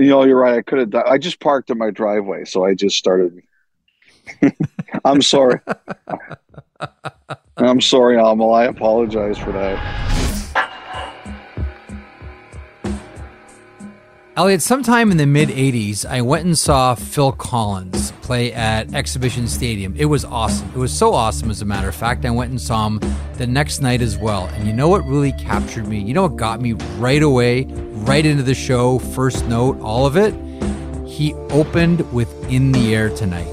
You know, you're right. I could have done. I just parked in my driveway, so I just started. I'm sorry. I'm sorry, Amil. I apologize for that. Elliotte, sometime in the mid 80s, I went and saw Phil Collins play at Exhibition Stadium. It was awesome. It was so awesome, as a matter of fact. I went and saw him the next night as well. And you know what really captured me? You know what got me right away, right into the show, first note, all of it? He opened with In the Air Tonight.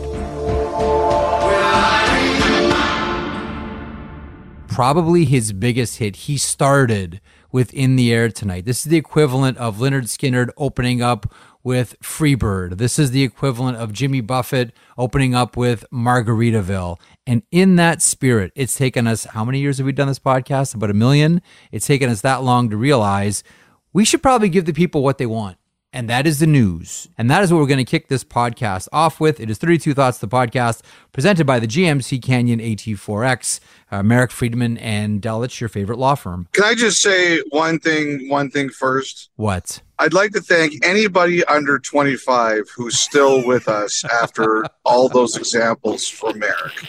Probably his biggest hit. He started with In the Air Tonight. This is the equivalent of Lynyrd Skynyrd opening up with Freebird. This is the equivalent of Jimmy Buffett opening up with Margaritaville. And in that spirit, it's taken us how many years have we done this podcast? About a million. It's taken us that long to realize we should probably give the people what they want. And that is the news. And that is what we're going to kick this podcast off with. It is 32 Thoughts, the podcast, presented by the GMC Canyon AT4X, uh, Marek Friedman and Delic, your favorite law firm. Can I just say one thing, one thing first? What? I'd like to thank anybody under 25 who's still with us after all those examples from Marek.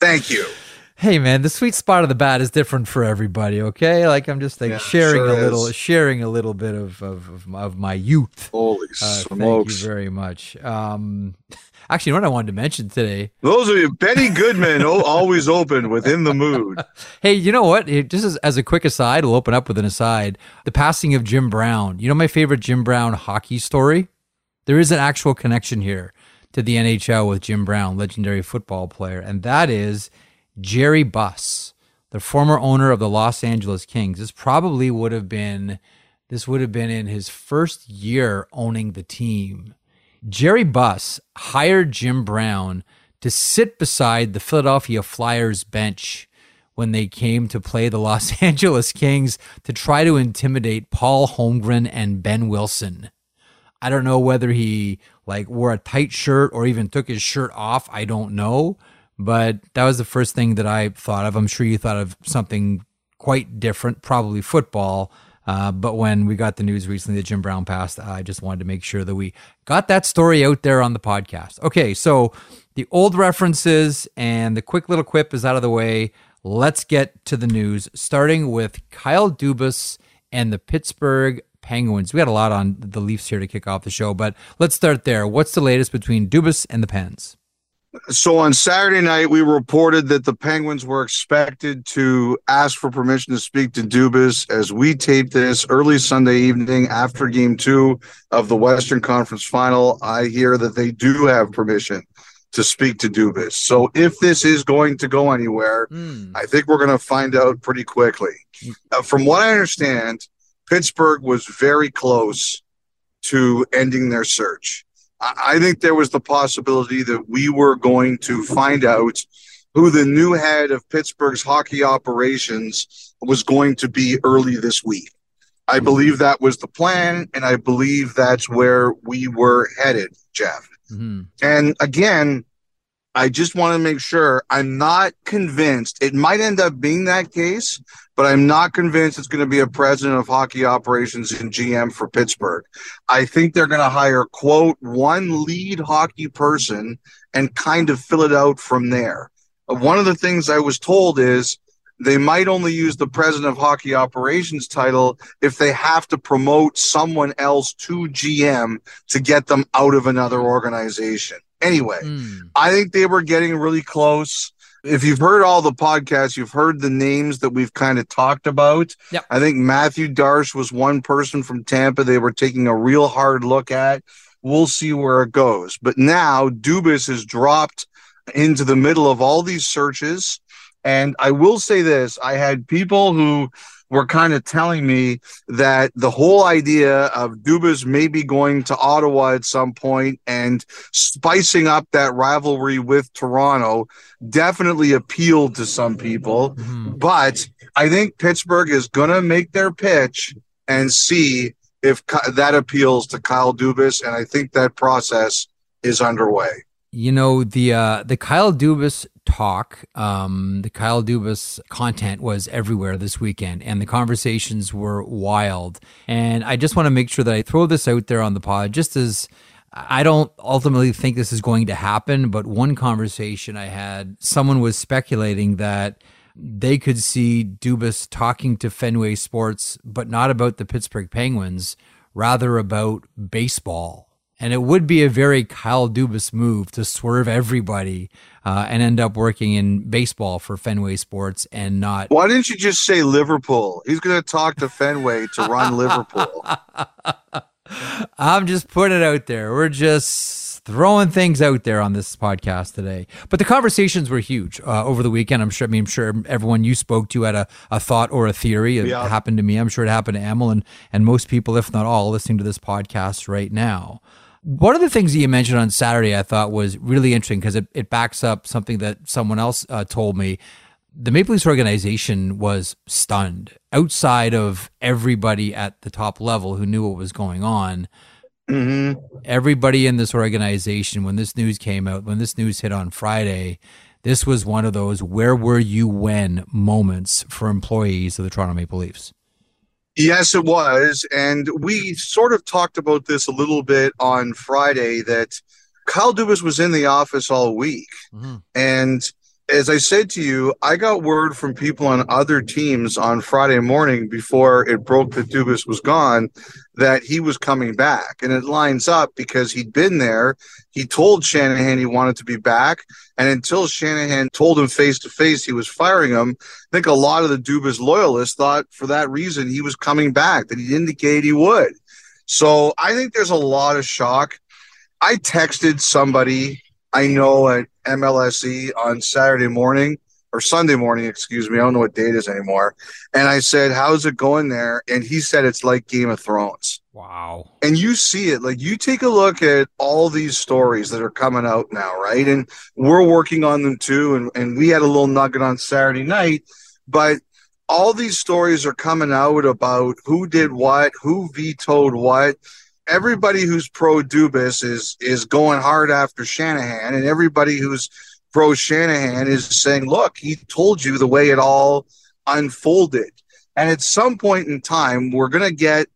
Thank you. Hey man, the sweet spot of the bat is different for everybody. Okay, like I'm just like Yeah, sharing sure a little, is. sharing a little bit of of, of, my- of my youth. Holy Uh, thank you very much. Um, actually, you know what I wanted to mention today? Those are you, Benny Goodman, always open within the mood. Hey, you know what? It, just as, as a quick aside, we'll open up with an aside. The passing of Jim Brown. You know my favorite Jim Brown hockey story? There is an actual connection here to the NHL with Jim Brown, legendary football player, and that is Jerry Buss, the former owner of the Los Angeles Kings. This probably would have been this would have been in his first year owning the team. Jerry Buss hired Jim Brown to sit beside the Philadelphia Flyers bench when they came to play the Los Angeles Kings to try to intimidate Paul Holmgren and Behn Wilson. I don't know whether he like wore a tight shirt or even took his shirt off. I don't know, but that was the first thing that I thought of. I'm sure you thought of something quite different, probably football. Uh, but when we got the news recently that Jim Brown passed, I just wanted to make sure that we got that story out there on the podcast. Okay, so the old references and the quick little quip is out of the way. Let's get to the news, starting with Kyle Dubas and the Pittsburgh Penguins. We had a lot on the Leafs here to kick off the show, but let's start there. What's the latest between Dubas and the Pens? So on Saturday night, we reported that the Penguins were expected to ask for permission to speak to Dubas as we taped this early Sunday evening after game two of the Western Conference final. I hear that they do have permission to speak to Dubas. So if this is going to go anywhere, I think we're going to find out pretty quickly. Uh, from what I understand, Pittsburgh was very close to ending their search. I think there was the possibility that we were going to find out who the new head of Pittsburgh's hockey operations was going to be early this week. I believe that was the plan, and I believe that's where we were headed, Jeff. Mm-hmm. And again, I just want to make sure I'm not convinced. It might end up being that case, but I'm not convinced it's going to be a president of hockey operations and GM for Pittsburgh. I think they're going to hire, quote, one lead hockey person and kind of fill it out from there. One of the things I was told is they might only use the president of hockey operations title if they have to promote someone else to GM to get them out of another organization. Anyway, Mm. I think they were getting really close. If you've heard all the podcasts, you've heard the names that we've kind of talked about. Yep. I think Mathieu Darche was one person from Tampa they were taking a real hard look at. We'll see where it goes. But now Dubas has dropped into the middle of all these searches. And I will say this I had people who were kind of telling me that the whole idea of Dubas maybe going to Ottawa at some point and spicing up that rivalry with Toronto definitely appealed to some people. Mhm. But I think Pittsburgh is going to make their pitch and see if that appeals to Kyle Dubas. And I think that process is underway. You know the uh, the Kyle Dubas talk. Um, the Kyle Dubas content was everywhere this weekend, and the conversations were wild. And I just want to make sure that I throw this out there on the pod, just as I don't ultimately think this is going to happen. But one conversation I had, someone was speculating that they could see Dubas talking to Fenway Sports, but not about the Pittsburgh Penguins, rather about baseball. And it would be a very Kyle Dubas move to swerve everybody uh, and end up working in baseball for Fenway Sports and not. Why didn't you just say Liverpool? He's going to talk to Fenway to run Liverpool. I'm just putting it out there. We're just throwing things out there on this podcast today. But the conversations were huge uh, over the weekend. I'm sure. I mean, I'm sure everyone you spoke to had a, a thought or a theory. It yeah. happened to me. I'm sure it happened to Amil and and most people, if not all, listening to this podcast right now. One of the things that you mentioned on Saturday, I thought was really interesting because it, it backs up something that someone else uh, told me. The Maple Leafs organization was stunned outside of everybody at the top level who knew what was going on Mm-hmm. Everybody in this organization, when this news came out, when this news hit on Friday, this was one of those where were you when moments for employees of the Toronto Maple Leafs. Yes, it was. And we sort of talked about this a little bit on Friday that Kyle Dubas was in the office all week. Mm-hmm. And as I said to you, I got word from people on other teams on Friday morning before it broke that Dubas was gone that he was coming back. And it lines up because he'd been there. He told Shanahan he wanted to be back. And until Shanahan told him face to face he was firing him, I think a lot of the Dubas loyalists thought for that reason he was coming back, that he indicated he would. So I think there's a lot of shock. I texted somebody I know at MLSE on Saturday morning or Sunday morning, excuse me. I don't know what date is anymore. And I said, How's it going there? And he said, It's like Game of Thrones. Wow. And you see it. Like you take a look at all these stories that are coming out now, right? And we're working on them too. And, and we had a little nugget on Saturday night, but all these stories are coming out about who did what, who vetoed what everybody who's pro Dubas is is going hard after Shanahan, and everybody who's pro Shanahan is saying, "Look, he told you the way it all unfolded." And at some point in time, we're going to get,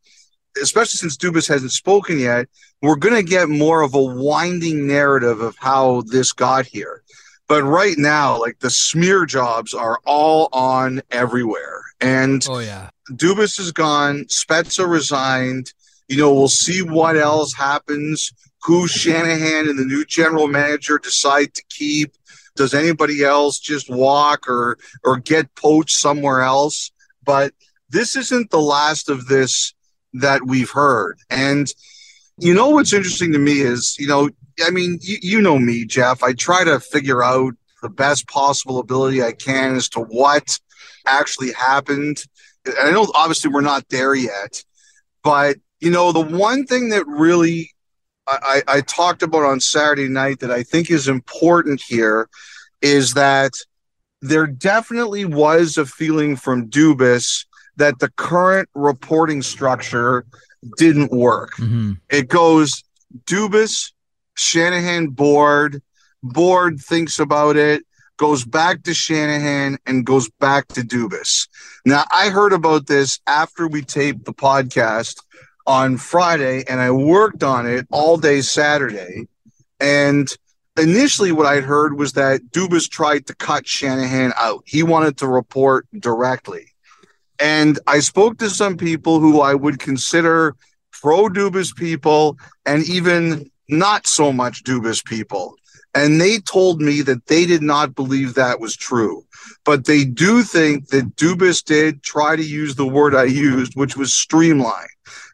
especially since Dubas hasn't spoken yet, we're going to get more of a winding narrative of how this got here. But right now, like the smear jobs are all on everywhere. And oh, yeah. Dubas is gone. Spezza resigned. You know, we'll see what else happens. Who Shanahan and the new general manager decide to keep. Does anybody else just walk or or get poached somewhere else? But this isn't the last of this that we've heard. And you know what's interesting to me is, you know, I mean, you, you know me, Jeff. I try to figure out the best possible ability I can as to what actually happened. And I know obviously we're not there yet, but you know, the one thing that really I, I, talked about on Saturday night that I think is important here is that there definitely was a feeling from Dubas that the current reporting structure didn't work. Mm-hmm. It goes Dubas, Shanahan board, board thinks about it, goes back to Shanahan and goes back to Dubas. Now I heard about this after we taped the podcast on Friday and I worked on it all day Saturday. And initially, what I'd heard was that Dubas tried to cut Shanahan out. He wanted to report directly. And I spoke to some people who I would consider pro Dubas people and even not so much Dubas people. And they told me that they did not believe that was true. But they do think that Dubas did try to use the word I used, which was streamline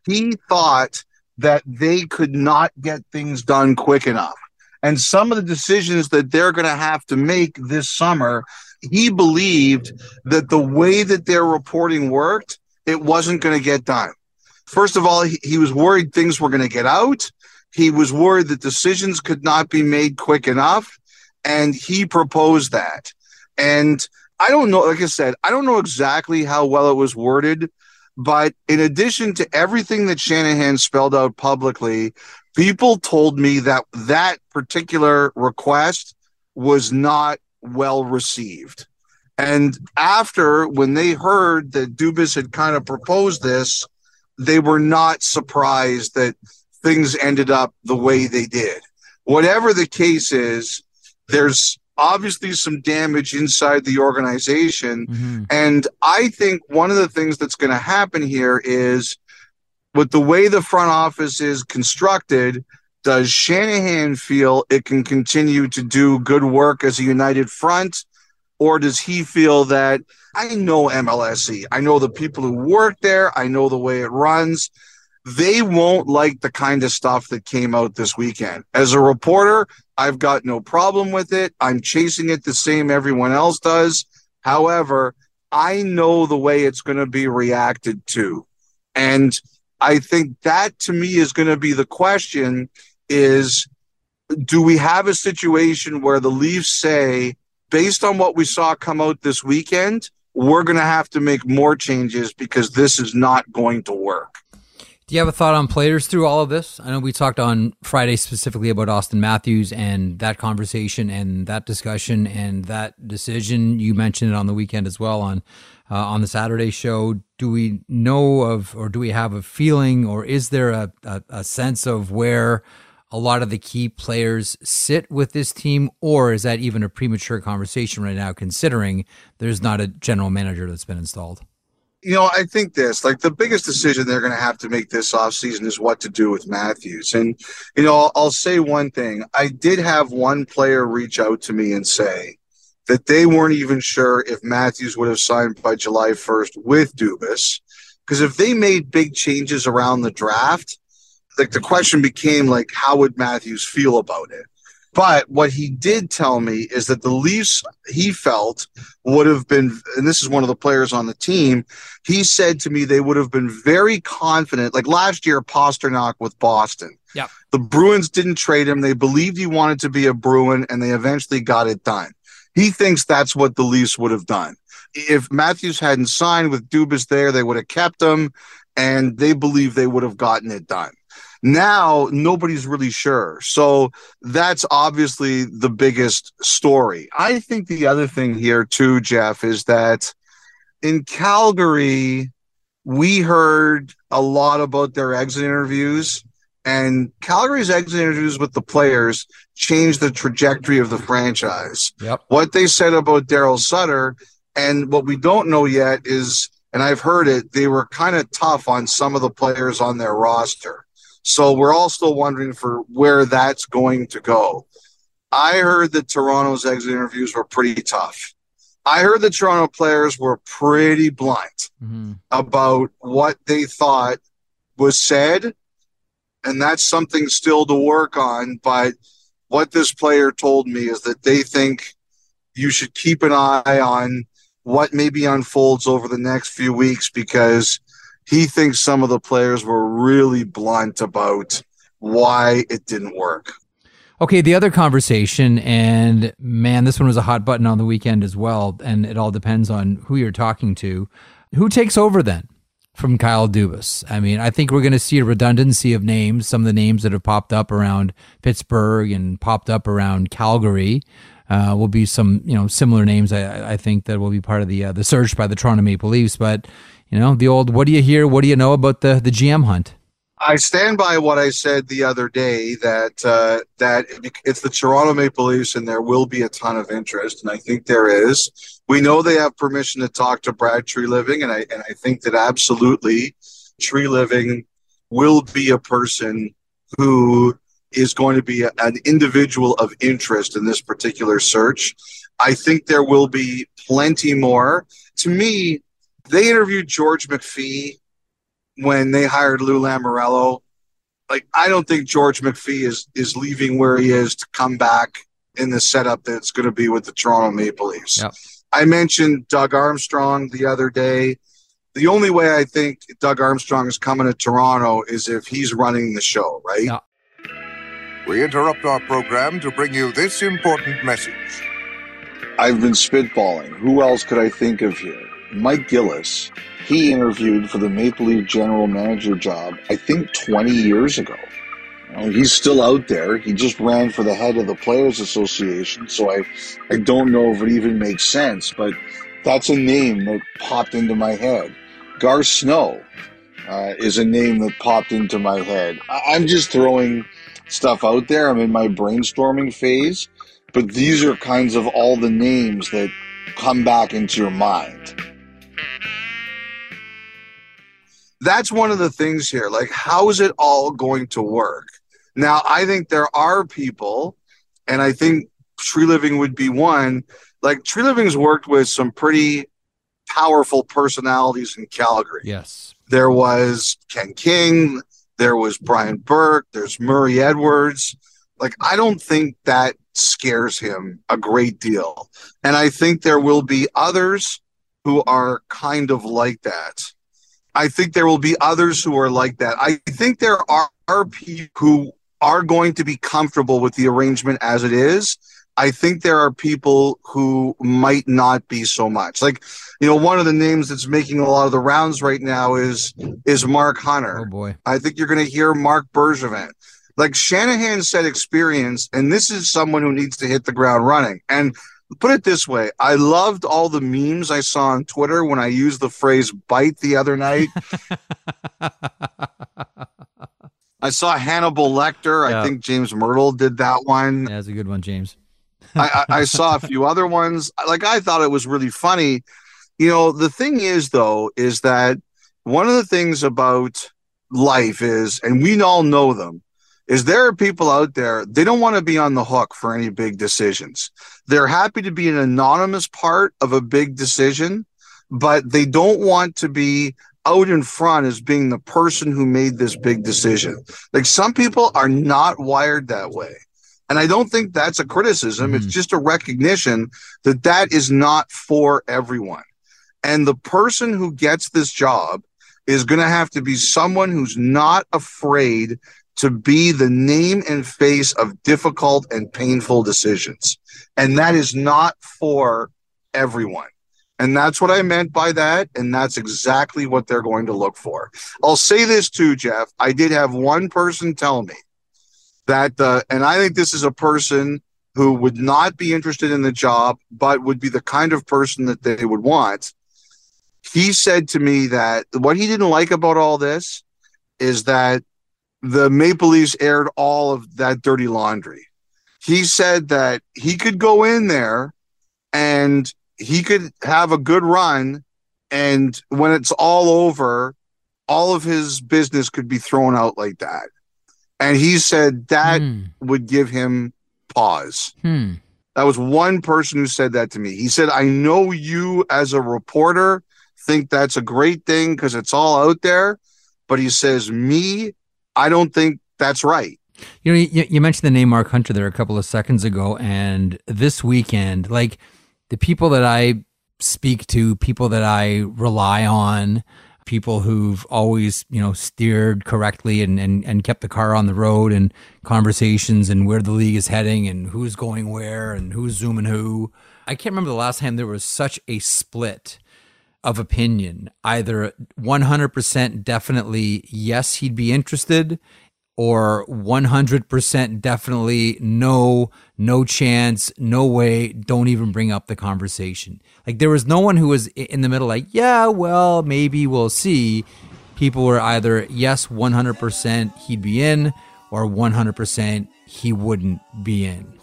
he thought that they could not get things done quick enough. And some of the decisions that they're going to have to make this summer, he believed that the way that their reporting worked, it wasn't going to get done. First of all, he, he was worried things were going to get out. He was worried that decisions could not be made quick enough. And he proposed that. And I don't know, like I said, I don't know exactly how well it was worded, but in addition to everything that Shanahan spelled out publicly, people told me that that particular request was not well received. And after, when they heard that Dubas had kind of proposed this, they were not surprised that things ended up the way they did. Whatever the case is, there's obviously some damage inside the organization. Mm-hmm. And I think one of the things that's going to happen here is with the way the front office is constructed, does Shanahan feel it can continue to do good work as a united front? Or does he feel that I know MLSE, I know the people who work there, I know the way it runs. They won't like the kind of stuff that came out this weekend. As a reporter, I've got no problem with it. I'm chasing it the same everyone else does. However, I know the way it's going to be reacted to. And I think that to me is going to be the question is do we have a situation where the Leafs say, based on what we saw come out this weekend, we're going to have to make more changes because this is not going to work? Do you have a thought on players through all of this? I know we talked on Friday specifically about Austin Matthews and that conversation and that discussion and that decision. You mentioned it on the weekend as well on uh, on the Saturday show. Do we know of, or do we have a feeling, or is there a, a, a sense of where a lot of the key players sit with this team, or is that even a premature conversation right now, considering there's not a general manager that's been installed? You know, I think this, like the biggest decision they're going to have to make this offseason is what to do with Matthews. And, you know, I'll, I'll, say one thing. I did have one player reach out to me and say that they weren't even sure if Matthews would have signed by July 1st with Dubas. Because if they made big changes around the draft, like the question became like, how would Matthews feel about it? But what he did tell me is that the Leafs, he felt, would have been, and this is one of the players on the team, he said to me they would have been very confident. Like last year, Pastrnak with Boston. Yeah. The Bruins didn't trade him. They believed he wanted to be a Bruin, and they eventually got it done. He thinks that's what the Leafs would have done. If Matthews hadn't signed with Dubas there, they would have kept him, and they believe they would have gotten it done. Now nobody's really sure. So that's obviously the biggest story. I think the other thing here too, Jeff, is that in Calgary, we heard a lot about their exit interviews. And Calgary's exit interviews with the players changed the trajectory of the franchise. Yep. What they said about Daryl Sutter, and what we don't know yet is, and I've heard it, they were kind of tough on some of the players on their roster. So we're all still wondering for where that's going to go. I heard that Toronto's exit interviews were pretty tough. I heard the Toronto players were pretty blunt mm-hmm. about what they thought was said. And that's something still to work on. But what this player told me is that they think you should keep an eye on what maybe unfolds over the next few weeks because he thinks some of the players were really blunt about why it didn't work. Okay, the other conversation, and man, this one was a hot button on the weekend as well, and it all depends on who you're talking to. Who takes over then from Kyle Dubas? I mean, I think we're going to see a redundancy of names. Some of the names that have popped up around Pittsburgh and popped up around Calgary uh, will be some, you know, similar names. I, I think that will be part of the uh, the search by the Toronto Maple Leafs, but you know, the old what do you hear? What do you know about the, the GM hunt? I stand by what I said the other day that uh, that it's the Toronto Maple Leafs and there will be a ton of interest, and I think there is. We know they have permission to talk to Brad Treliving, and I and I think that absolutely Treliving will be a person who is going to be a, an individual of interest in this particular search. I think there will be plenty more. To me, they interviewed George McPhee when they hired Lou Lamoriello. Like, I don't think George McPhee is is leaving where he is to come back in the setup that's going to be with the Toronto Maple Leafs. Yep. I mentioned Doug Armstrong the other day. The only way I think Doug Armstrong is coming to Toronto is if he's running the show, right? Yeah. We interrupt our program to bring you this important message. I've been spitballing. Who else could I think of here? Mike Gillis, he interviewed for the Maple Leaf general manager job, I think 20 years ago. He's still out there. He just ran for the head of the Players Association, so I, I don't know if it even makes sense, but that's a name that popped into my head. Garth Snow uh, is a name that popped into my head. I'm just throwing stuff out there. I'm in my brainstorming phase, but these are kinds of all the names that come back into your mind. That's one of the things here. Like, how is it all going to work? Now, I think there are people, and I think Treliving would be one. Like, Treliving's worked with some pretty powerful personalities in Calgary. Yes. There was Ken King, there was Brian Burke, there's Murray Edwards. Like, I don't think that scares him a great deal. And I think there will be others who are kind of like that. I think there will be others who are like that. I think there are, are people who are going to be comfortable with the arrangement as it is. I think there are people who might not be so much. Like, you know, one of the names that's making a lot of the rounds right now is is Mark Hunter. Oh boy. I think you're going to hear Marc Bergevin. Like Shanahan said, experience, and this is someone who needs to hit the ground running. And put it this way I loved all the memes I saw on Twitter when I used the phrase bite the other night. I saw Hannibal Lecter. Yeah. I think James Mirtle did that one. Yeah, that's a good one, James. I, I, I saw a few other ones. Like I thought it was really funny. You know, the thing is though, is that one of the things about life is, and we all know them, is there are people out there, they don't want to be on the hook for any big decisions. They're happy to be an anonymous part of a big decision, but they don't want to be out in front as being the person who made this big decision. Like some people are not wired that way. And I don't think that's a criticism. It's Mhm. just a recognition that that is not for everyone. And the person who gets this job is going to have to be someone who's not afraid to be the name and face of difficult and painful decisions. And that is not for everyone. And that's what I meant by that. And that's exactly what they're going to look for. I'll say this too, Jeff. I did have one person tell me that, uh, and I think this is a person who would not be interested in the job, but would be the kind of person that they would want. He said to me that what he didn't like about all this is that the Maple Leafs aired all of that dirty laundry. He said that he could go in there and he could have a good run, and when it's all over, all of his business could be thrown out like that. And he said that Hmm. would give him pause. Hmm. That was one person who said that to me. He said, I know you as a reporter think that's a great thing because it's all out there. But he says, me, I don't think that's right. You know, you, you mentioned the name Mark Hunter there a couple of seconds ago, and this weekend, like the people that I speak to, people that I rely on, people who've always, you know, steered correctly and, and, and kept the car on the road and conversations and where the league is heading and who's going where and who's zooming who. I can't remember the last time there was such a split of opinion. Either 100% definitely, yes, he'd be interested, or 100% definitely no no chance no way don't even bring up the conversation like there was no one who was in the middle like yeah well maybe we'll see people were either yes 100% he'd be in or 100% he wouldn't be in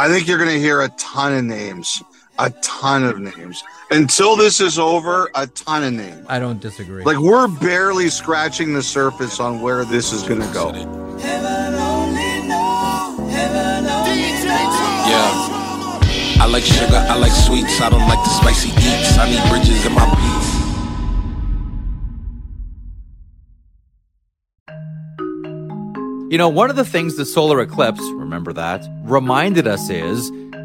I think you're going to hear a ton of names, a ton of names. Until this is over, a ton of names. i don't disagree Like we're barely scratching the surface on where this is going to go. Yeah. I like sugar, I like sweets, I don't like the spicy eats. I need bridges in my beats. You know, one of the things the solar eclipse, remember that, reminded us is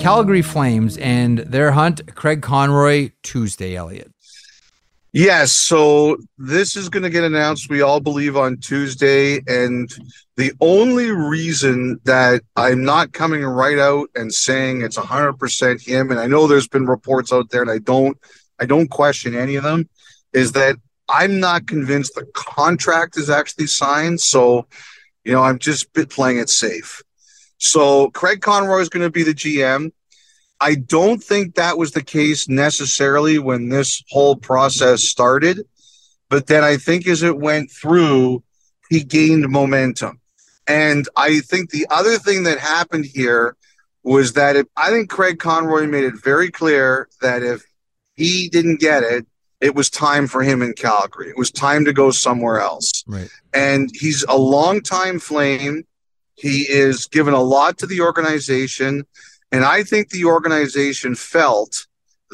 Calgary Flames and their hunt, Craig Conroy, Tuesday, Elliotte. Yes, so this is going to get announced, we all believe, on Tuesday. And the only reason that I'm not coming right out and saying it's 100% him, and I know there's been reports out there, and I don't, I don't question any of them, is that I'm not convinced the contract is actually signed. So, you know, I'm just playing it safe. So Craig Conroy is going to be the GM. I don't think that was the case necessarily when this whole process started, but then I think as it went through, he gained momentum. And I think the other thing that happened here was that if, I think Craig Conroy made it very clear that if he didn't get it, it was time for him in Calgary. It was time to go somewhere else. Right. And he's a longtime flame. He is given a lot to the organization. And I think the organization felt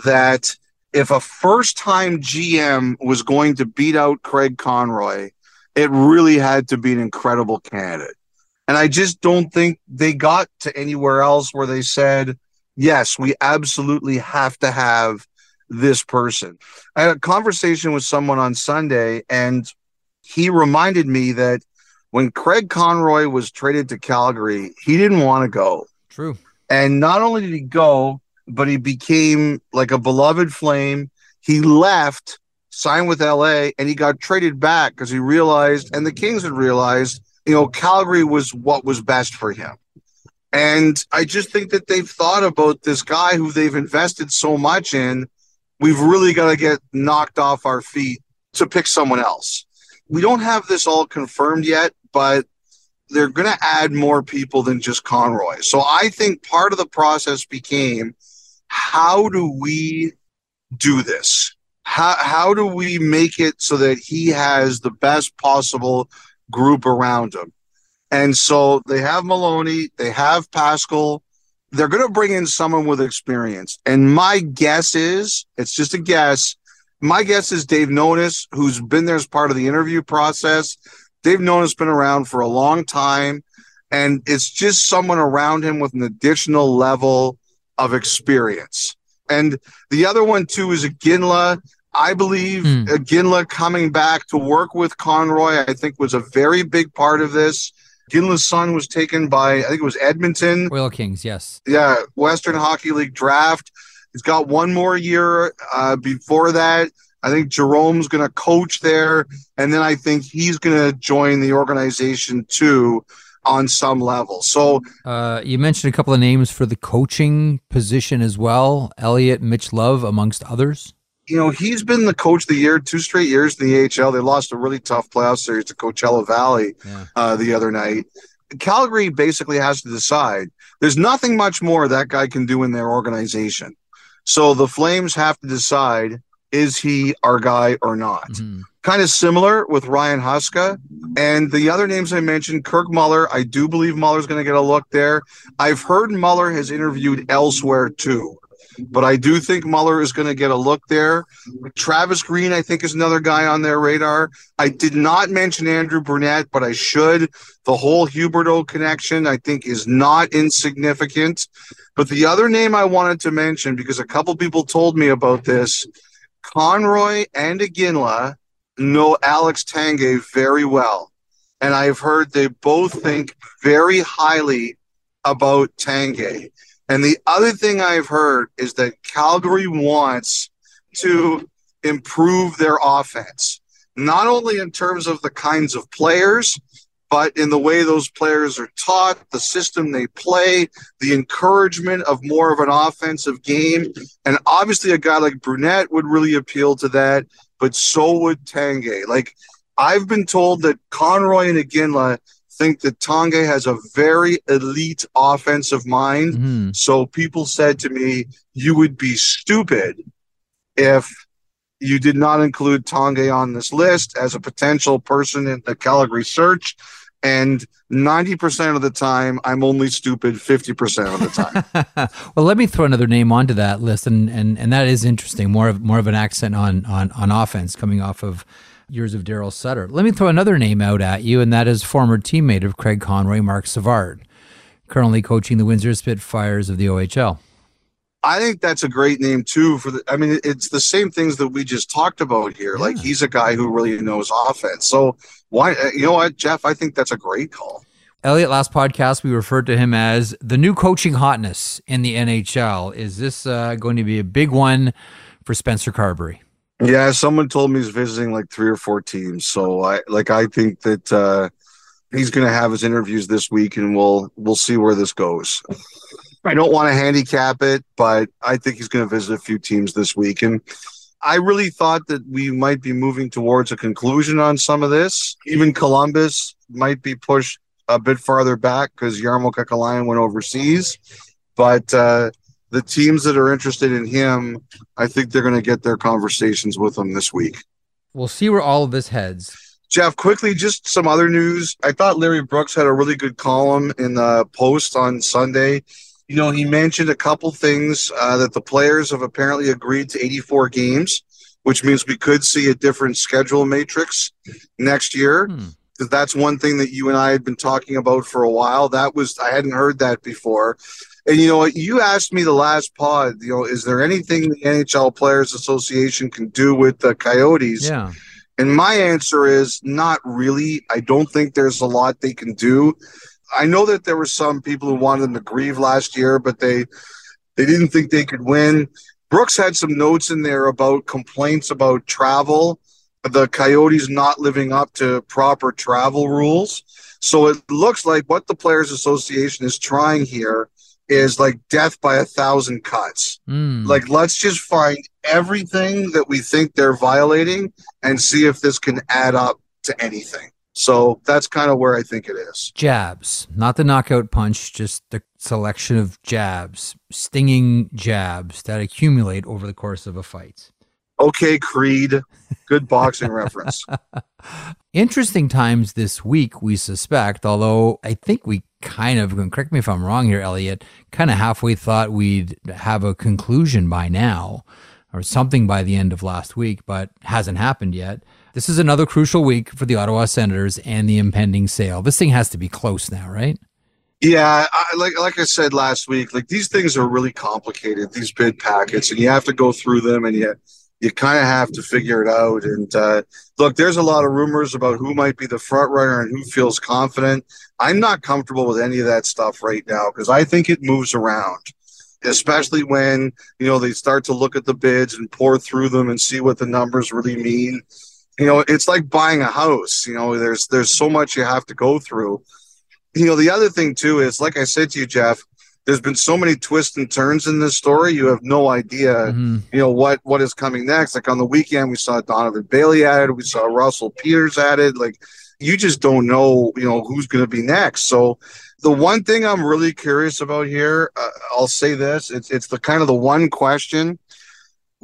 that if a first time GM was going to beat out Craig Conroy, it really had to be an incredible candidate. And I just don't think they got to anywhere else where they said, yes, we absolutely have to have this person. I had a conversation with someone on Sunday, and he reminded me that when Craig Conroy was traded to Calgary, he didn't want to go. True. And not only did he go, but he became like a beloved flame. He left, signed with LA, and he got traded back because he realized, and the Kings had realized, you know, Calgary was what was best for him. And I just think that they've thought about this guy who they've invested so much in. We've really got to get knocked off our feet to pick someone else. We don't have this all confirmed yet, but they're going to add more people than just Conroy. So I think part of the process became how do we do this? How, how do we make it so that he has the best possible group around him? And so they have Maloney, they have Pascall. They're going to bring in someone with experience. And my guess is, it's just a guess. My guess is Dave Nonis, who's been there as part of the interview process. Dave Nonis been around for a long time, and it's just someone around him with an additional level of experience. And the other one too is Iginla. I believe Hmm. Iginla coming back to work with Conroy, I think was a very big part of this. Ginla's son was taken by, I think it was Edmonton. Oil Kings, yes. Yeah, Western Hockey League draft. He's got one more year uh, before that. I think Jarome's going to coach there, and then I think he's going to join the organization too on some level. So Uh, you mentioned a couple of names for the coaching position as well. Elliotte, Mitch Love, amongst others. you know, he's been the coach of the year two straight years in the AHL. They lost a really tough playoff series to Coachella Valley Yeah. uh, the other night. Calgary basically has to decide. There's nothing much more that guy can do in their organization. So the Flames have to decide is he our guy or not? Mhm. Kind of similar with Ryan Huska. And the other names I mentioned, Kirk Muller. I do believe Muller's going to get a look there. I've heard Muller has interviewed elsewhere too but I do think Muller is going to get a look there. Travis Green, I think, is another guy on their radar. I did not mention Andrew Brunette, but I should. The whole Huberdeau connection, I think, is not insignificant. But the other name I wanted to mention, because a couple people told me about this, Conroy and Iginla know Alex Tanguay very well. And I've heard they both think very highly about Tanguay. And the other thing I've heard is that Calgary wants to improve their offense, not only in terms of the kinds of players, but in the way those players are taught, the system they play, the encouragement of more of an offensive game. And obviously, a guy like Brunette would really appeal to that, but so would Tanguay. Like, I've been told that Conroy and Iginla think that Tanguay has a very elite offensive mind. Mhm. So people said to me, you would be stupid if you did not include Tanguay on this list as a potential person in the Calgary search. And 90% of the time, I'm only stupid 50% of the time. well, let me throw another name onto that list, and and and that is interesting. More of more of an accent on on on offense coming off of years of Daryl Sutter. Let me throw another name out at you, and that is former teammate of Craig Conroy, Marc Savard, currently coaching the Windsor Spitfires of the OHL. I think that's a great name too. For the, I mean, it's the same things that we just talked about here. Like he's a guy who really knows offense. So why, uh, you know what, Jeff? I think that's a great call. Elliotte, last podcast we referred to him as the new coaching hotness in the NHL. Is this uh, going to be a big one for Spencer Carbery? Yeah, someone told me he's visiting like three or four teams. So I like I think that uh he's gonna have his interviews this week and we'll we'll see where this goes. I don't want to handicap it, but I think he's gonna visit a few teams this week. And I really thought that we might be moving towards a conclusion on some of this. Even Columbus might be pushed a bit farther back because Jarmo Kekalainen went overseas. But uh the teams that are interested in him I think they're going to get their conversations with him this week. We'll see where all of this heads. Jeff, quickly, just some other news. I thought Larry Brooks had a really good column in the post on Sunday. You know, he mentioned a couple things uh, that the players have apparently agreed to 84 games, which means we could see a different schedule matrix next year. Hmm. That's one thing that you and I had been talking about for a while. That was I hadn't heard that before. And you know what? You asked me the last pod. You know, is there anything the NHL Players Association can do with the Coyotes? Yeah. And my answer is not really. I don't think there's a lot they can do. I know that there were some people who wanted them to grieve last year, but they they didn't think they could win. Brooks had some notes in there about complaints about travel, the Coyotes not living up to proper travel rules. So it looks like what the Players Association is trying here is like death by a thousand cuts. Hmm. Like, let's just find everything that we think they're violating and see if this can add up to anything. So that's kind of where I think it is. jabs, not the knockout punch, just the selection of jabs, stinging jabs that accumulate over the course of a fight. Okay, Creed. Good boxing reference. Interesting times this week, we suspect, although I think we kind of, correct me if I'm wrong here, Elliotte, kind of halfway thought we'd have a conclusion by now or something by the end of last week, but hasn't happened yet. This is another crucial week for the Ottawa Senators and the impending sale. This thing has to be close now, right? Yeah, I, like like I said last week, like these things are really complicated. These bid packets, and you have to go through them, and you you kind of have to figure it out. And uh, look, there's a lot of rumors about who might be the front runner and who feels confident. I'm not comfortable with any of that stuff right now because I think it moves around, especially when you know they start to look at the bids and pour through them and see what the numbers really mean. You know, it's like buying a house. You know, there's there's so much you have to go through you know, the other thing too is, like I said to you, Jeff, there's been so many twists and turns in this story. You have no idea, Mhm. you know, what what is coming next. Like on the weekend, we saw Donovan Bailey added, we saw Russell Peters added. Like you just don't know, you know, who's going to be next. So the one thing I'm really curious about here, uh, I'll say this: it's it's the kind of the one question.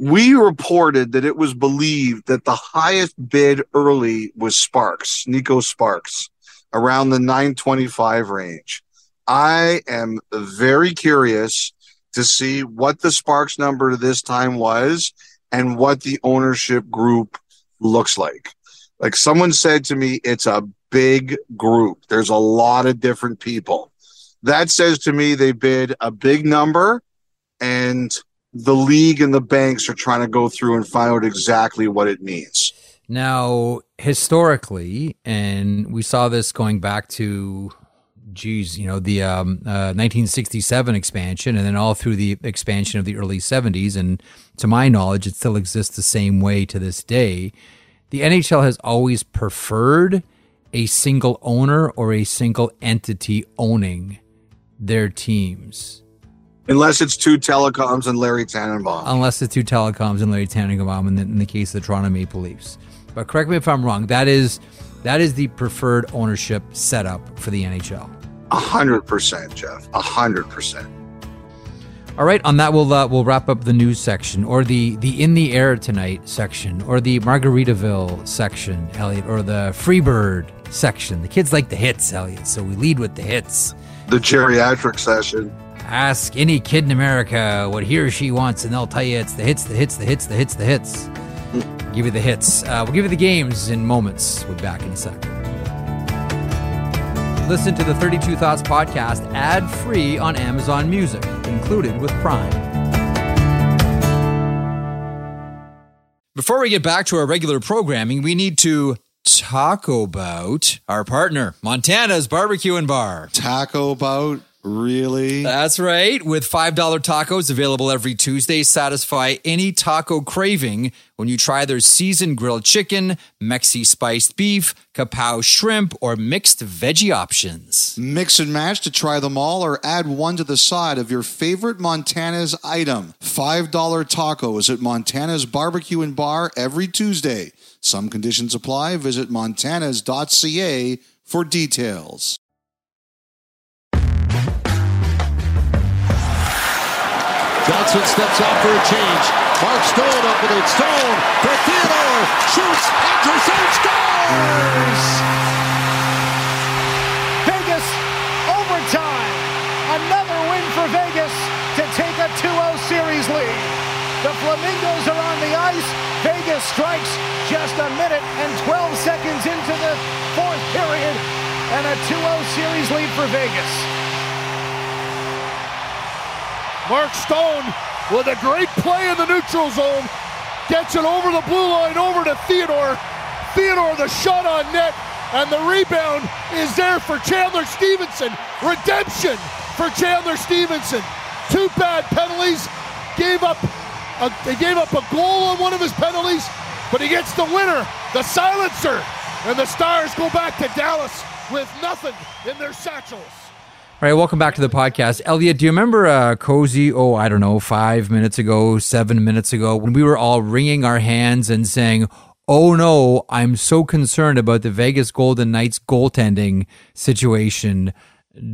We reported that it was believed that the highest bid early was Sparks, Neko Sparks around the 925 range. I am very curious to see what the Sparks number this time was and what the ownership group looks like. Like someone said to me, it's a big group. There's a lot of different people. That says to me they bid a big number and the league and the banks are trying to go through and find out exactly what it means. Now, historically, and we saw this going back to, geez, you know, the um, uh, 1967 expansion, and then all through the expansion of the early 70s, and to my knowledge, it still exists the same way to this day. The NHL has always preferred a single owner or a single entity owning their teams. Unless it's two telecoms and Larry Tannenbaum. unless it's two telecoms and Larry Tannenbaum in the, in the case of the Toronto Maple Leafs. But correct me if I'm wrong. That is that is the preferred ownership setup for the NHL. A hundred percent, Jeff. A hundred percent. All right, on that we'll uh, we'll wrap up the news section, or the the in the air tonight section, or the Margaritaville section, Elliotte, or the Freebird section. The kids like the hits, Elliotte, so we lead with the hits. The geriatric session. Ask any kid in America what he or she wants, and they'll tell you it's the hits, the hits, the hits, the hits, the hits. give you the hits. Uh, we'll give you the games in moments. We'll be back in a second. Listen to the 32 Thoughts podcast ad free on Amazon Music, included with Prime. Before we get back to our regular programming, we need to talk about our partner, Montana's Barbecue and Bar. Taco bout? Really? That's right. With $5 tacos available every Tuesday, satisfy any taco craving when you try their seasoned grilled chicken, Mexi spiced beef, kapow shrimp, or mixed veggie options. Mix and match to try them all or add one to the side of your favorite Montana's item. $5 tacos at Montana's Barbecue and Bar every Tuesday. Some conditions apply. Visit montanas.ca for details. Johnson steps out for a change. Mark Stone up with it. Stone for Theodore. Shoots. Anderson scores! Vegas overtime. Another win for Vegas to take a 2-0 series lead. The Flamingos are on the ice. Vegas strikes just a minute and 12 seconds into the fourth period and a 2-0 series lead for Vegas. Mark Stone with a great play in the neutral zone. Gets it over the blue line over to Theodore. Theodore the shot on net and the rebound is there for Chandler Stephenson. Redemption for Chandler Stephenson. Two bad penalties. Gave up a, they gave up a goal on one of his penalties, but he gets the winner, the silencer. And the Stars go back to Dallas with nothing in their satchels. All right, welcome back to the podcast. Elliotte, do you remember uh, Cozy, oh, I don't know, five minutes ago, seven minutes ago, when we were all wringing our hands and saying, oh no, I'm so concerned about the Vegas Golden Knights goaltending situation.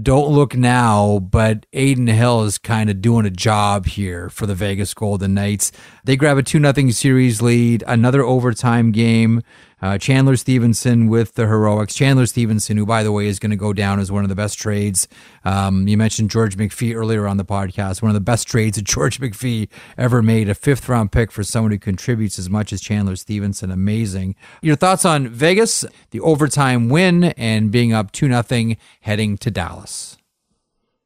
Don't look now, but Adin Hill is kind of doing a job here for the Vegas Golden Knights. They grab a 2 0 series lead, another overtime game. Uh, Chandler Stephenson with the heroics. Chandler Stephenson, who by the way is going to go down as one of the best trades. Um, you mentioned George McPhee earlier on the podcast. One of the best trades that George McPhee ever made. A fifth round pick for someone who contributes as much as Chandler Stephenson. Amazing. Your thoughts on Vegas, the overtime win, and being up two nothing heading to Dallas.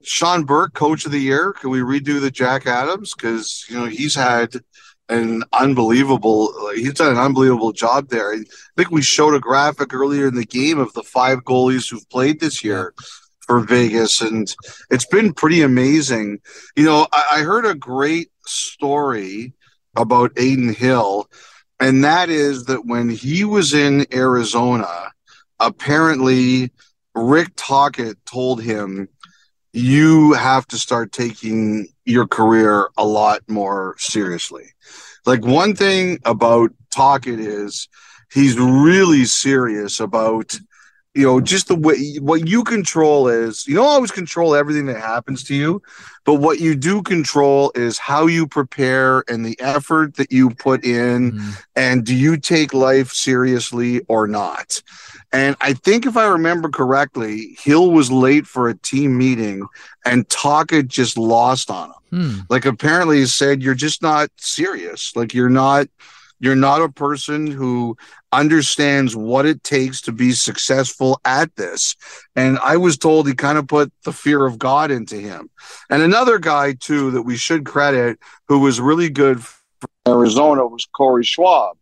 Sean Burke, coach of the year. Can we redo the Jack Adams? Because you know he's had an unbelievable he's done an unbelievable job there. I think we showed a graphic earlier in the game of the five goalies who've played this year for Vegas, and it's been pretty amazing. You know, I, I heard a great story about Adin Hill, and that is that when he was in Arizona, apparently Rick Tocchet told him you have to start taking your career a lot more seriously. Like one thing about Tocchet is he's really serious about you know just the way what you control is you don't always control everything that happens to you but what you do control is how you prepare and the effort that you put in mm. and do you take life seriously or not and I think if I remember correctly, Hill was late for a team meeting and Tocchet just lost on him. Hmm. Like apparently he said, You're just not serious. Like you're not you're not a person who understands what it takes to be successful at this. And I was told he kind of put the fear of God into him. And another guy, too, that we should credit who was really good for Arizona was Corey Schwab,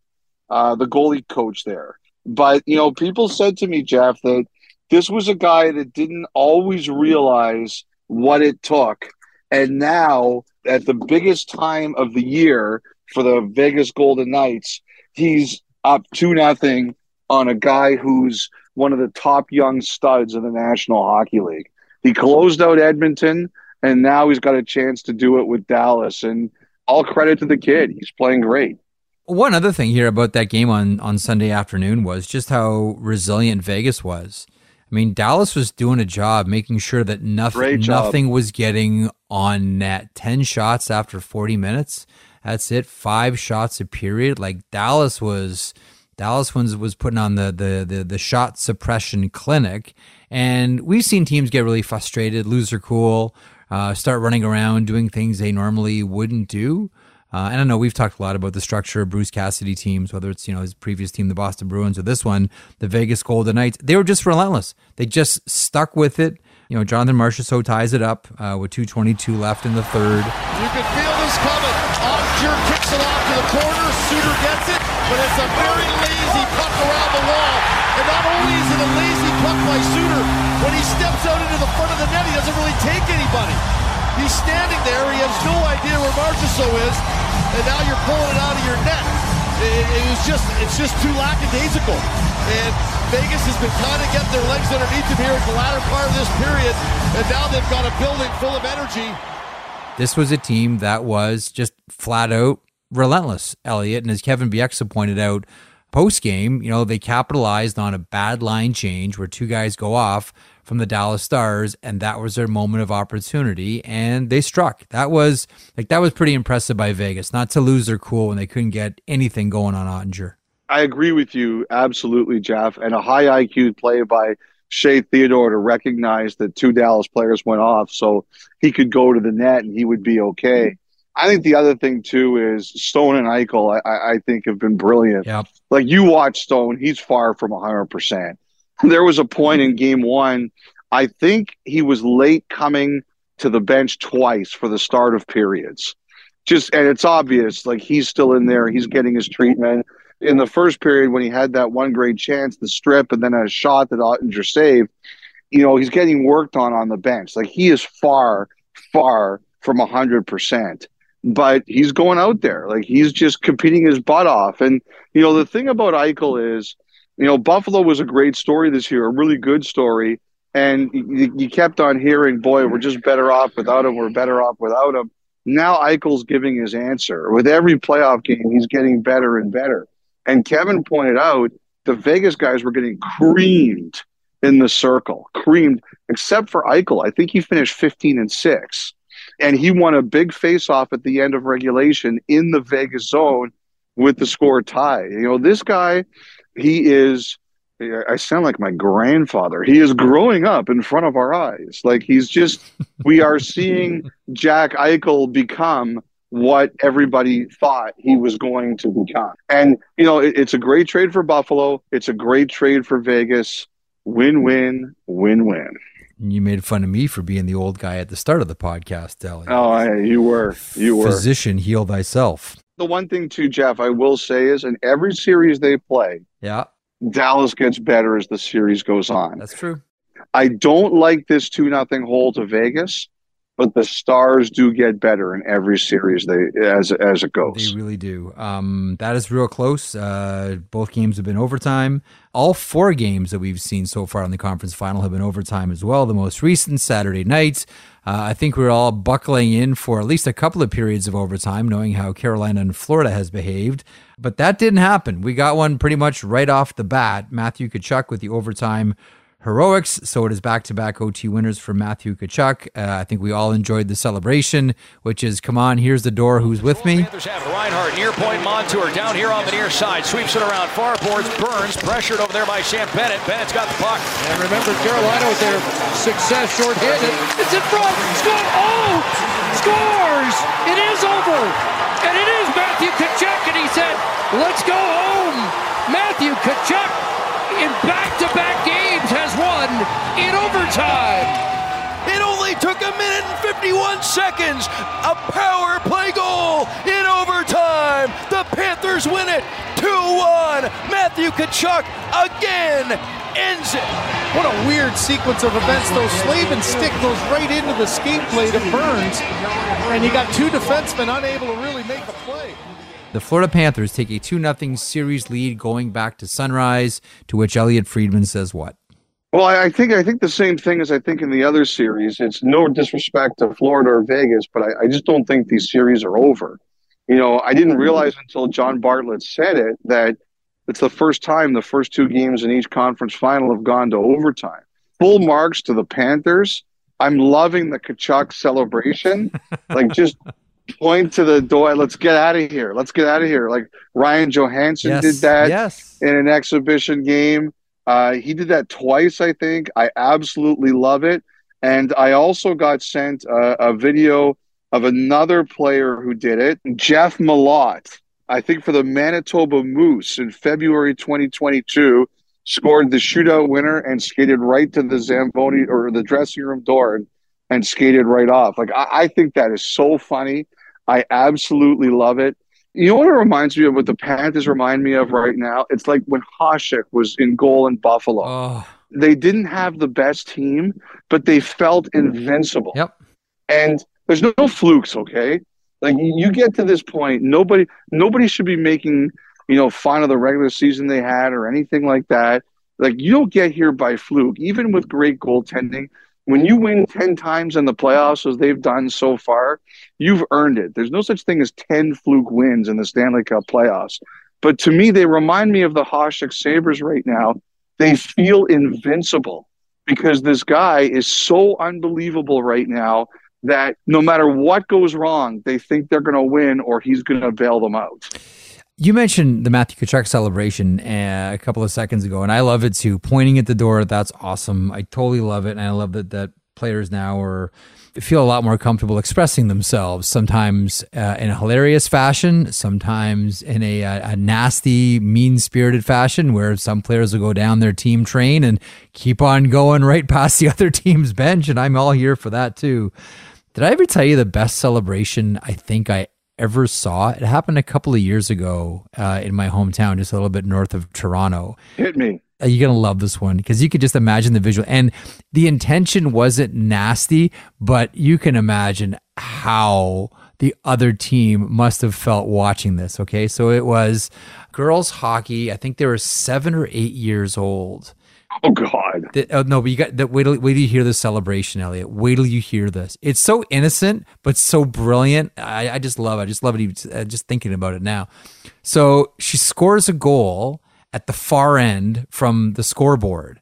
uh, the goalie coach there. But, you know, people said to me, Jeff, that this was a guy that didn't always realize what it took. And now, at the biggest time of the year for the Vegas Golden Knights, he's up 2 nothing on a guy who's one of the top young studs in the National Hockey League. He closed out Edmonton, and now he's got a chance to do it with Dallas. And all credit to the kid. He's playing great One other thing here about that game on, on Sunday afternoon was just how resilient Vegas was. I mean, Dallas was doing a job making sure that nothing nothing was getting on net. 10 shots after 40 minutes. That's it. Five shots a period. Like Dallas was Dallas was, was putting on the, the the the shot suppression clinic. And we've seen teams get really frustrated, lose their cool, uh, start running around doing things they normally wouldn't do. Uh, and I know we've talked a lot about the structure of Bruce Cassidy teams, whether it's you know his previous team, the Boston Bruins, or this one, the Vegas Golden Knights. They were just relentless. They just stuck with it. You know, Jonathan Marchessault ties it up uh, with 2:22 left in the third. You can feel this coming. Oettinger kicks it off to the corner. Suter gets it, but it's a very lazy puck around the wall. And not only is it a lazy puck by Suter, when he steps out into the front of the net, he doesn't really take anybody. He's standing there. He has no idea where Marchessault is, and now you're pulling it out of your net. It, it was just, it's just too lackadaisical. And Vegas has been trying to get their legs underneath them here at the latter part of this period, and now they've got a building full of energy. This was a team that was just flat out relentless, Elliotte. And as Kevin Bieksa pointed out post game, you know, they capitalized on a bad line change where two guys go off from the Dallas Stars, and that was their moment of opportunity, and they struck. That was like that was pretty impressive by Vegas, not to lose their cool when they couldn't get anything going on Oettinger. I agree with you absolutely, Jeff, and a high IQ play by Shea Theodore to recognize that two Dallas players went off, so he could go to the net and he would be okay. I think the other thing too is Stone and Eichel. I, I think have been brilliant. Yep. Like you watch Stone, he's far from hundred percent there was a point in game one, I think he was late coming to the bench twice for the start of periods. Just and it's obvious, like he's still in there, he's getting his treatment. In the first period, when he had that one great chance, the strip, and then a shot that Oettinger saved, you know, he's getting worked on on the bench. Like he is far, far from a hundred percent but he's going out there like he's just competing his butt off. And you know the thing about Eichel is you know, Buffalo was a great story this year, a really good story. And you, you kept on hearing, boy, we're just better off without him. We're better off without him. Now Eichel's giving his answer. With every playoff game, he's getting better and better. And Kevin pointed out the Vegas guys were getting creamed in the circle, creamed, except for Eichel. I think he finished 15 and 6. And he won a big face off at the end of regulation in the Vegas zone with the score tied. You know, this guy he is I sound like my grandfather. He is growing up in front of our eyes. Like he's just, we are seeing Jack Eichel become what everybody thought he was going to become. And, you know, it, it's a great trade for Buffalo. It's a great trade for Vegas. Win win, win win. You made fun of me for being the old guy at the start of the podcast, Ellie. Oh, you were. You were. Physician, heal thyself. The one thing, too, Jeff, I will say is in every series they play, yeah. Dallas gets better as the series goes on. That's true. I don't like this 2 nothing hole to Vegas, but the Stars do get better in every series they as as it goes. They really do. Um, that is real close. Uh, both games have been overtime. All four games that we've seen so far in the conference final have been overtime as well. The most recent Saturday night. Uh, I think we're all buckling in for at least a couple of periods of overtime, knowing how Carolina and Florida has behaved. But that didn't happen. We got one pretty much right off the bat. Matthew Tkachuk with the overtime heroics. So it is back to back OT winners for Matthew Tkachuk. Uh, I think we all enjoyed the celebration, which is come on, here's the door, who's with me? Panthers have Reinhart, near point Montour, down here on the near side, sweeps it around far boards, Burns, pressured over there by Sam Bennett. Bennett's got the puck. And remember Carolina with their success short-handed. It's in front. Score! Oh! Scores! It is over! And it is Matthew Tkachuk, and he said, let's go home! Matthew Tkachuk in back-to-back games has won in overtime. It only took a minute and 51 seconds. A power play goal in overtime. The Panthers win it 2 1. Matthew Tkachuk again ends it. What a weird sequence of events. Those Slavin stick goes right into the skate blade of Burns, and you got two defensemen unable to really make a play. The Florida Panthers take a 2 0 series lead going back to Sunrise, to which Elliotte Friedman says what? Well, I think I think the same thing as I think in the other series. It's no disrespect to Florida or Vegas, but I, I just don't think these series are over. you know, I didn't realize until John Bartlett said it that it's the first time the first two games in each conference final have gone to overtime. Full marks to the Panthers. I'm loving the Tkachuk celebration. like just point to the door. Let's get out of here. Let's get out of here. Like Ryan Johansen Yes, did that yes. in an exhibition game. Uh, he did that twice, I think. I absolutely love it. And I also got sent a, a video of another player who did it, Jeff Malott. I think for the Manitoba Moose in February 2022, scored the shootout winner and skated right to the Zamboni or the dressing room door and, and skated right off. Like I, I think that is so funny. I absolutely love it. You know what it reminds me of? What the Panthers remind me of right now? It's like when Hasek was in goal in Buffalo. Oh, They didn't have the best team, but they felt invincible. yep. And there's no, no flukes, okay? Like you get to this point, nobody nobody should be making, you know, fun of the regular season they had or anything like that. Like you don't get here by fluke. Even with great goaltending, when you win 10 times in the playoffs as they've done so far, you've earned it. There's no such thing as 10 fluke wins in the Stanley Cup playoffs. But to me, they remind me of the Hasek Sabres right now. They feel invincible because this guy is so unbelievable right now that no matter what goes wrong, they think they're going to win or he's going to bail them out. You mentioned the Matthew Tkachuk celebration uh, a couple of seconds ago, and I love it too. Pointing at the door, that's awesome. I totally love it, and I love that that players now are feel a lot more comfortable expressing themselves. Sometimes uh, in a hilarious fashion, sometimes in a, a, nasty, mean spirited fashion, where some players will go down their team train and keep on going right past the other team's bench, and I'm all here for that too. Did I ever tell you the best celebration I think I ever saw? It happened a couple of years ago uh, in my hometown, just a little bit north of Toronto. Hit me. Uh, You're gonna love this one because you could just imagine the visual, and the intention wasn't nasty, but you can imagine how the other team must have felt watching this. Okay, so it was girls hockey. I think they were seven or eight years old. Oh God. The- oh, no, but you got the wait till wait till you hear the celebration, Elliotte. Wait till you hear this. It's so innocent but so brilliant. I, I just love it. I just love it. even- uh, Just thinking about it now. So she scores a goal at the far end from the scoreboard,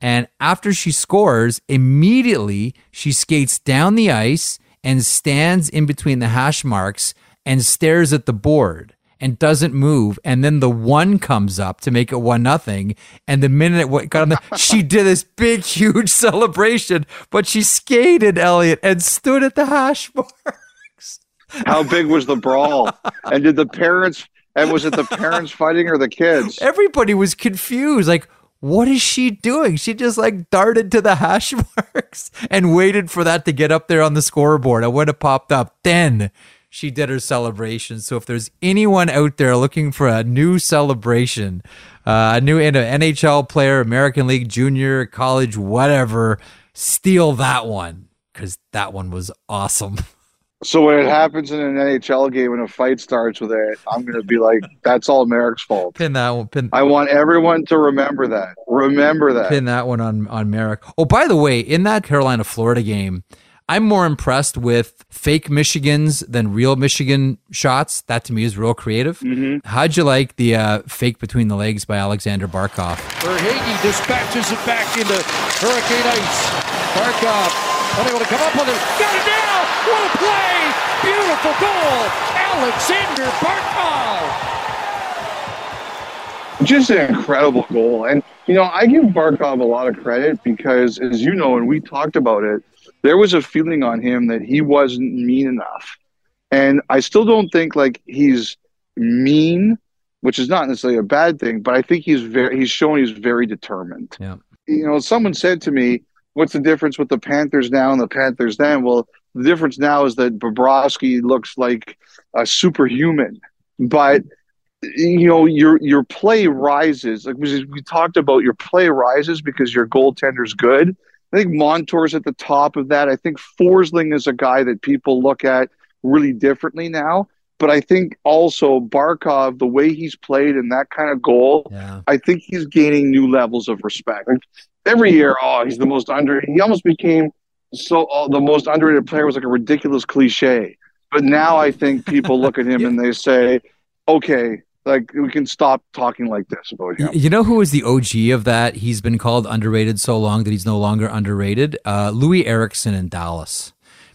and after she scores, immediately she skates down the ice and stands in between the hash marks and stares at the board and doesn't move. And then the one comes up to make it one nothing. And the minute it got on the, she did this big, huge celebration, but she skated Elliotte and stood at the hash marks. How big was the brawl? and did the parents and was it the parents fighting or the kids? Everybody was confused. Like, what is she doing? She just like darted to the hash marks and waited for that to get up there on the scoreboard. And when it popped up, then she did her celebration. So if there's anyone out there looking for a new celebration, uh, a new NHL player, American League Junior, college, whatever, steal that one because that one was awesome. So when it happens in an NHL game and a fight starts with it, I'm going to be like, "That's all Marek's fault." Pin that one. Pin. I want everyone to remember that. Remember that. pin that one on on Merrick. Oh, by the way, in that Carolina Florida game, I'm more impressed with fake Michigans than real Michigan shots. That to me is real creative. How'd you like the uh, fake between the legs by Alexander Barkov? Verhaeghe dispatches it back into Hurricane Ice. Barkov unable to come up with it. Got it now! What a play! Beautiful goal! Alexander Barkov! just an incredible goal. And, you know, I give Barkov a lot of credit because, as you know, and we talked about it, there was a feeling on him that he wasn't mean enough. And I still don't think like he's mean, which is not necessarily a bad thing, but I think he's very, he's shown he's very determined. Yeah. You know, someone said to me, what's the difference with the Panthers now and the Panthers then? Well, the difference now is that Bobrovsky looks like a superhuman, but you know your your play rises. Like we we talked about, your play rises because your goaltender's good. I think Montour's at the top of that. I think Forsling is a guy that people look at really differently now. But I think also Barkov, the way he's played and that kind of goal, Yeah. I think he's gaining new levels of respect. Like, every year, oh, he's the most under. He almost became so oh, the most underrated player was like a ridiculous cliche. But now I think people look at him and they say, okay, like we can stop talking like this about him. You know who is the OG of that? He's been called underrated so long that he's no longer underrated. Uh, Loui Eriksson in Dallas.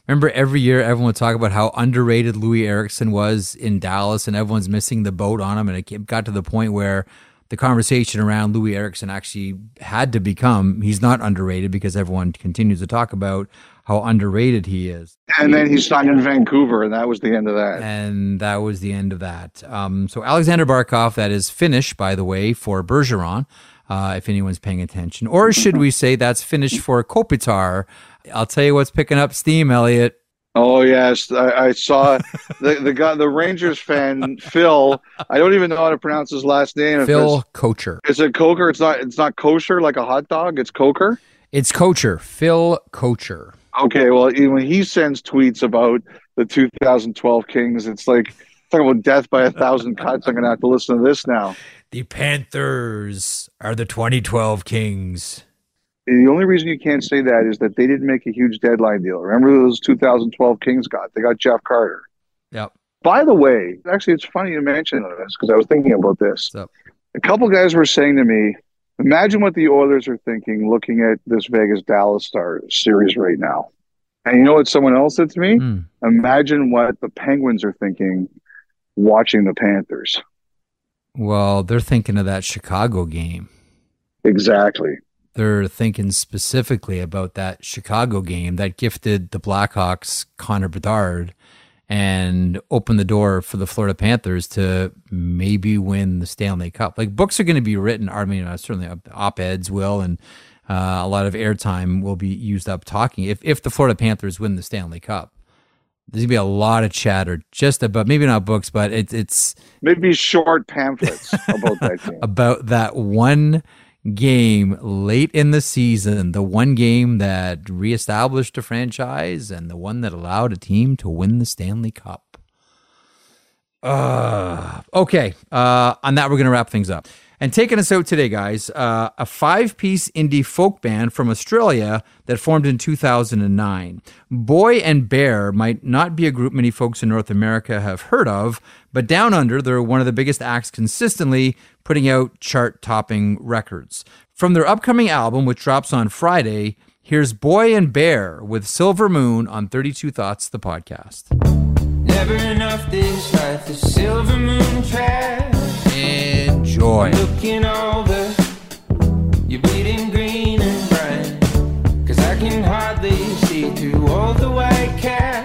Remember, every year everyone would talk about how underrated Loui Eriksson was in Dallas, and everyone's missing the boat on him. And it got to the point where the conversation around Loui Eriksson actually had to become he's not underrated because everyone continues to talk about how underrated he is. And then he signed in Vancouver, and that was the end of that. And that was the end of that. Um, so Alexander Barkov, that is Finnish, by the way, for Bergeron, uh, if anyone's paying attention. Or should we say that's Finnish for Kopitar? I'll tell you what's picking up steam, Elliotte. Oh yes, I, I saw the the guy, the Rangers fan Phil. I don't even know how to pronounce his last name. Phil Kocher. Is it Coker? It's not. It's not kosher like a hot dog. It's Coker. It's Kocher. Phil Kocher. Okay, well, when he sends tweets about the 2012 Kings, it's like talking about death by a thousand cuts. I'm gonna have to listen to this now. The Panthers are the 2012 Kings. The only reason you can't say that is that they didn't make a huge deadline deal. Remember those 2012 Kings got? They got Jeff Carter. Yep. By the way, actually, it's funny you mention this because I was thinking about this. A couple guys were saying to me, imagine what the Oilers are thinking looking at this Vegas Dallas Star series right now. And you know what someone else said to me? Mm. Imagine what the Penguins are thinking watching the Panthers. Well, they're thinking of that Chicago game. Exactly they're thinking specifically about that Chicago game that gifted the Blackhawks Connor Bedard and open the door for the Florida Panthers to maybe win the Stanley Cup. Like books are going to be written. I mean, uh, certainly op eds will, and uh, a lot of airtime will be used up talking. If if the Florida Panthers win the Stanley Cup, there's gonna be a lot of chatter just about maybe not books, but it's it's maybe short pamphlets about that about that one game late in the season, the one game that reestablished a franchise and the one that allowed a team to win the Stanley Cup. Uh, okay, uh, on that, we're going to wrap things up. And taking us out today, guys, uh, a five piece indie folk band from Australia that formed in 2009. Boy and Bear might not be a group many folks in North America have heard of, but down under, they're one of the biggest acts consistently putting out chart topping records. From their upcoming album, which drops on Friday, here's Boy and Bear with Silver Moon on 32 Thoughts, the podcast. Never enough this life, the silver moon track enjoy. Looking over, you're bleeding green and brown. Cause I can hardly see through all the white caps.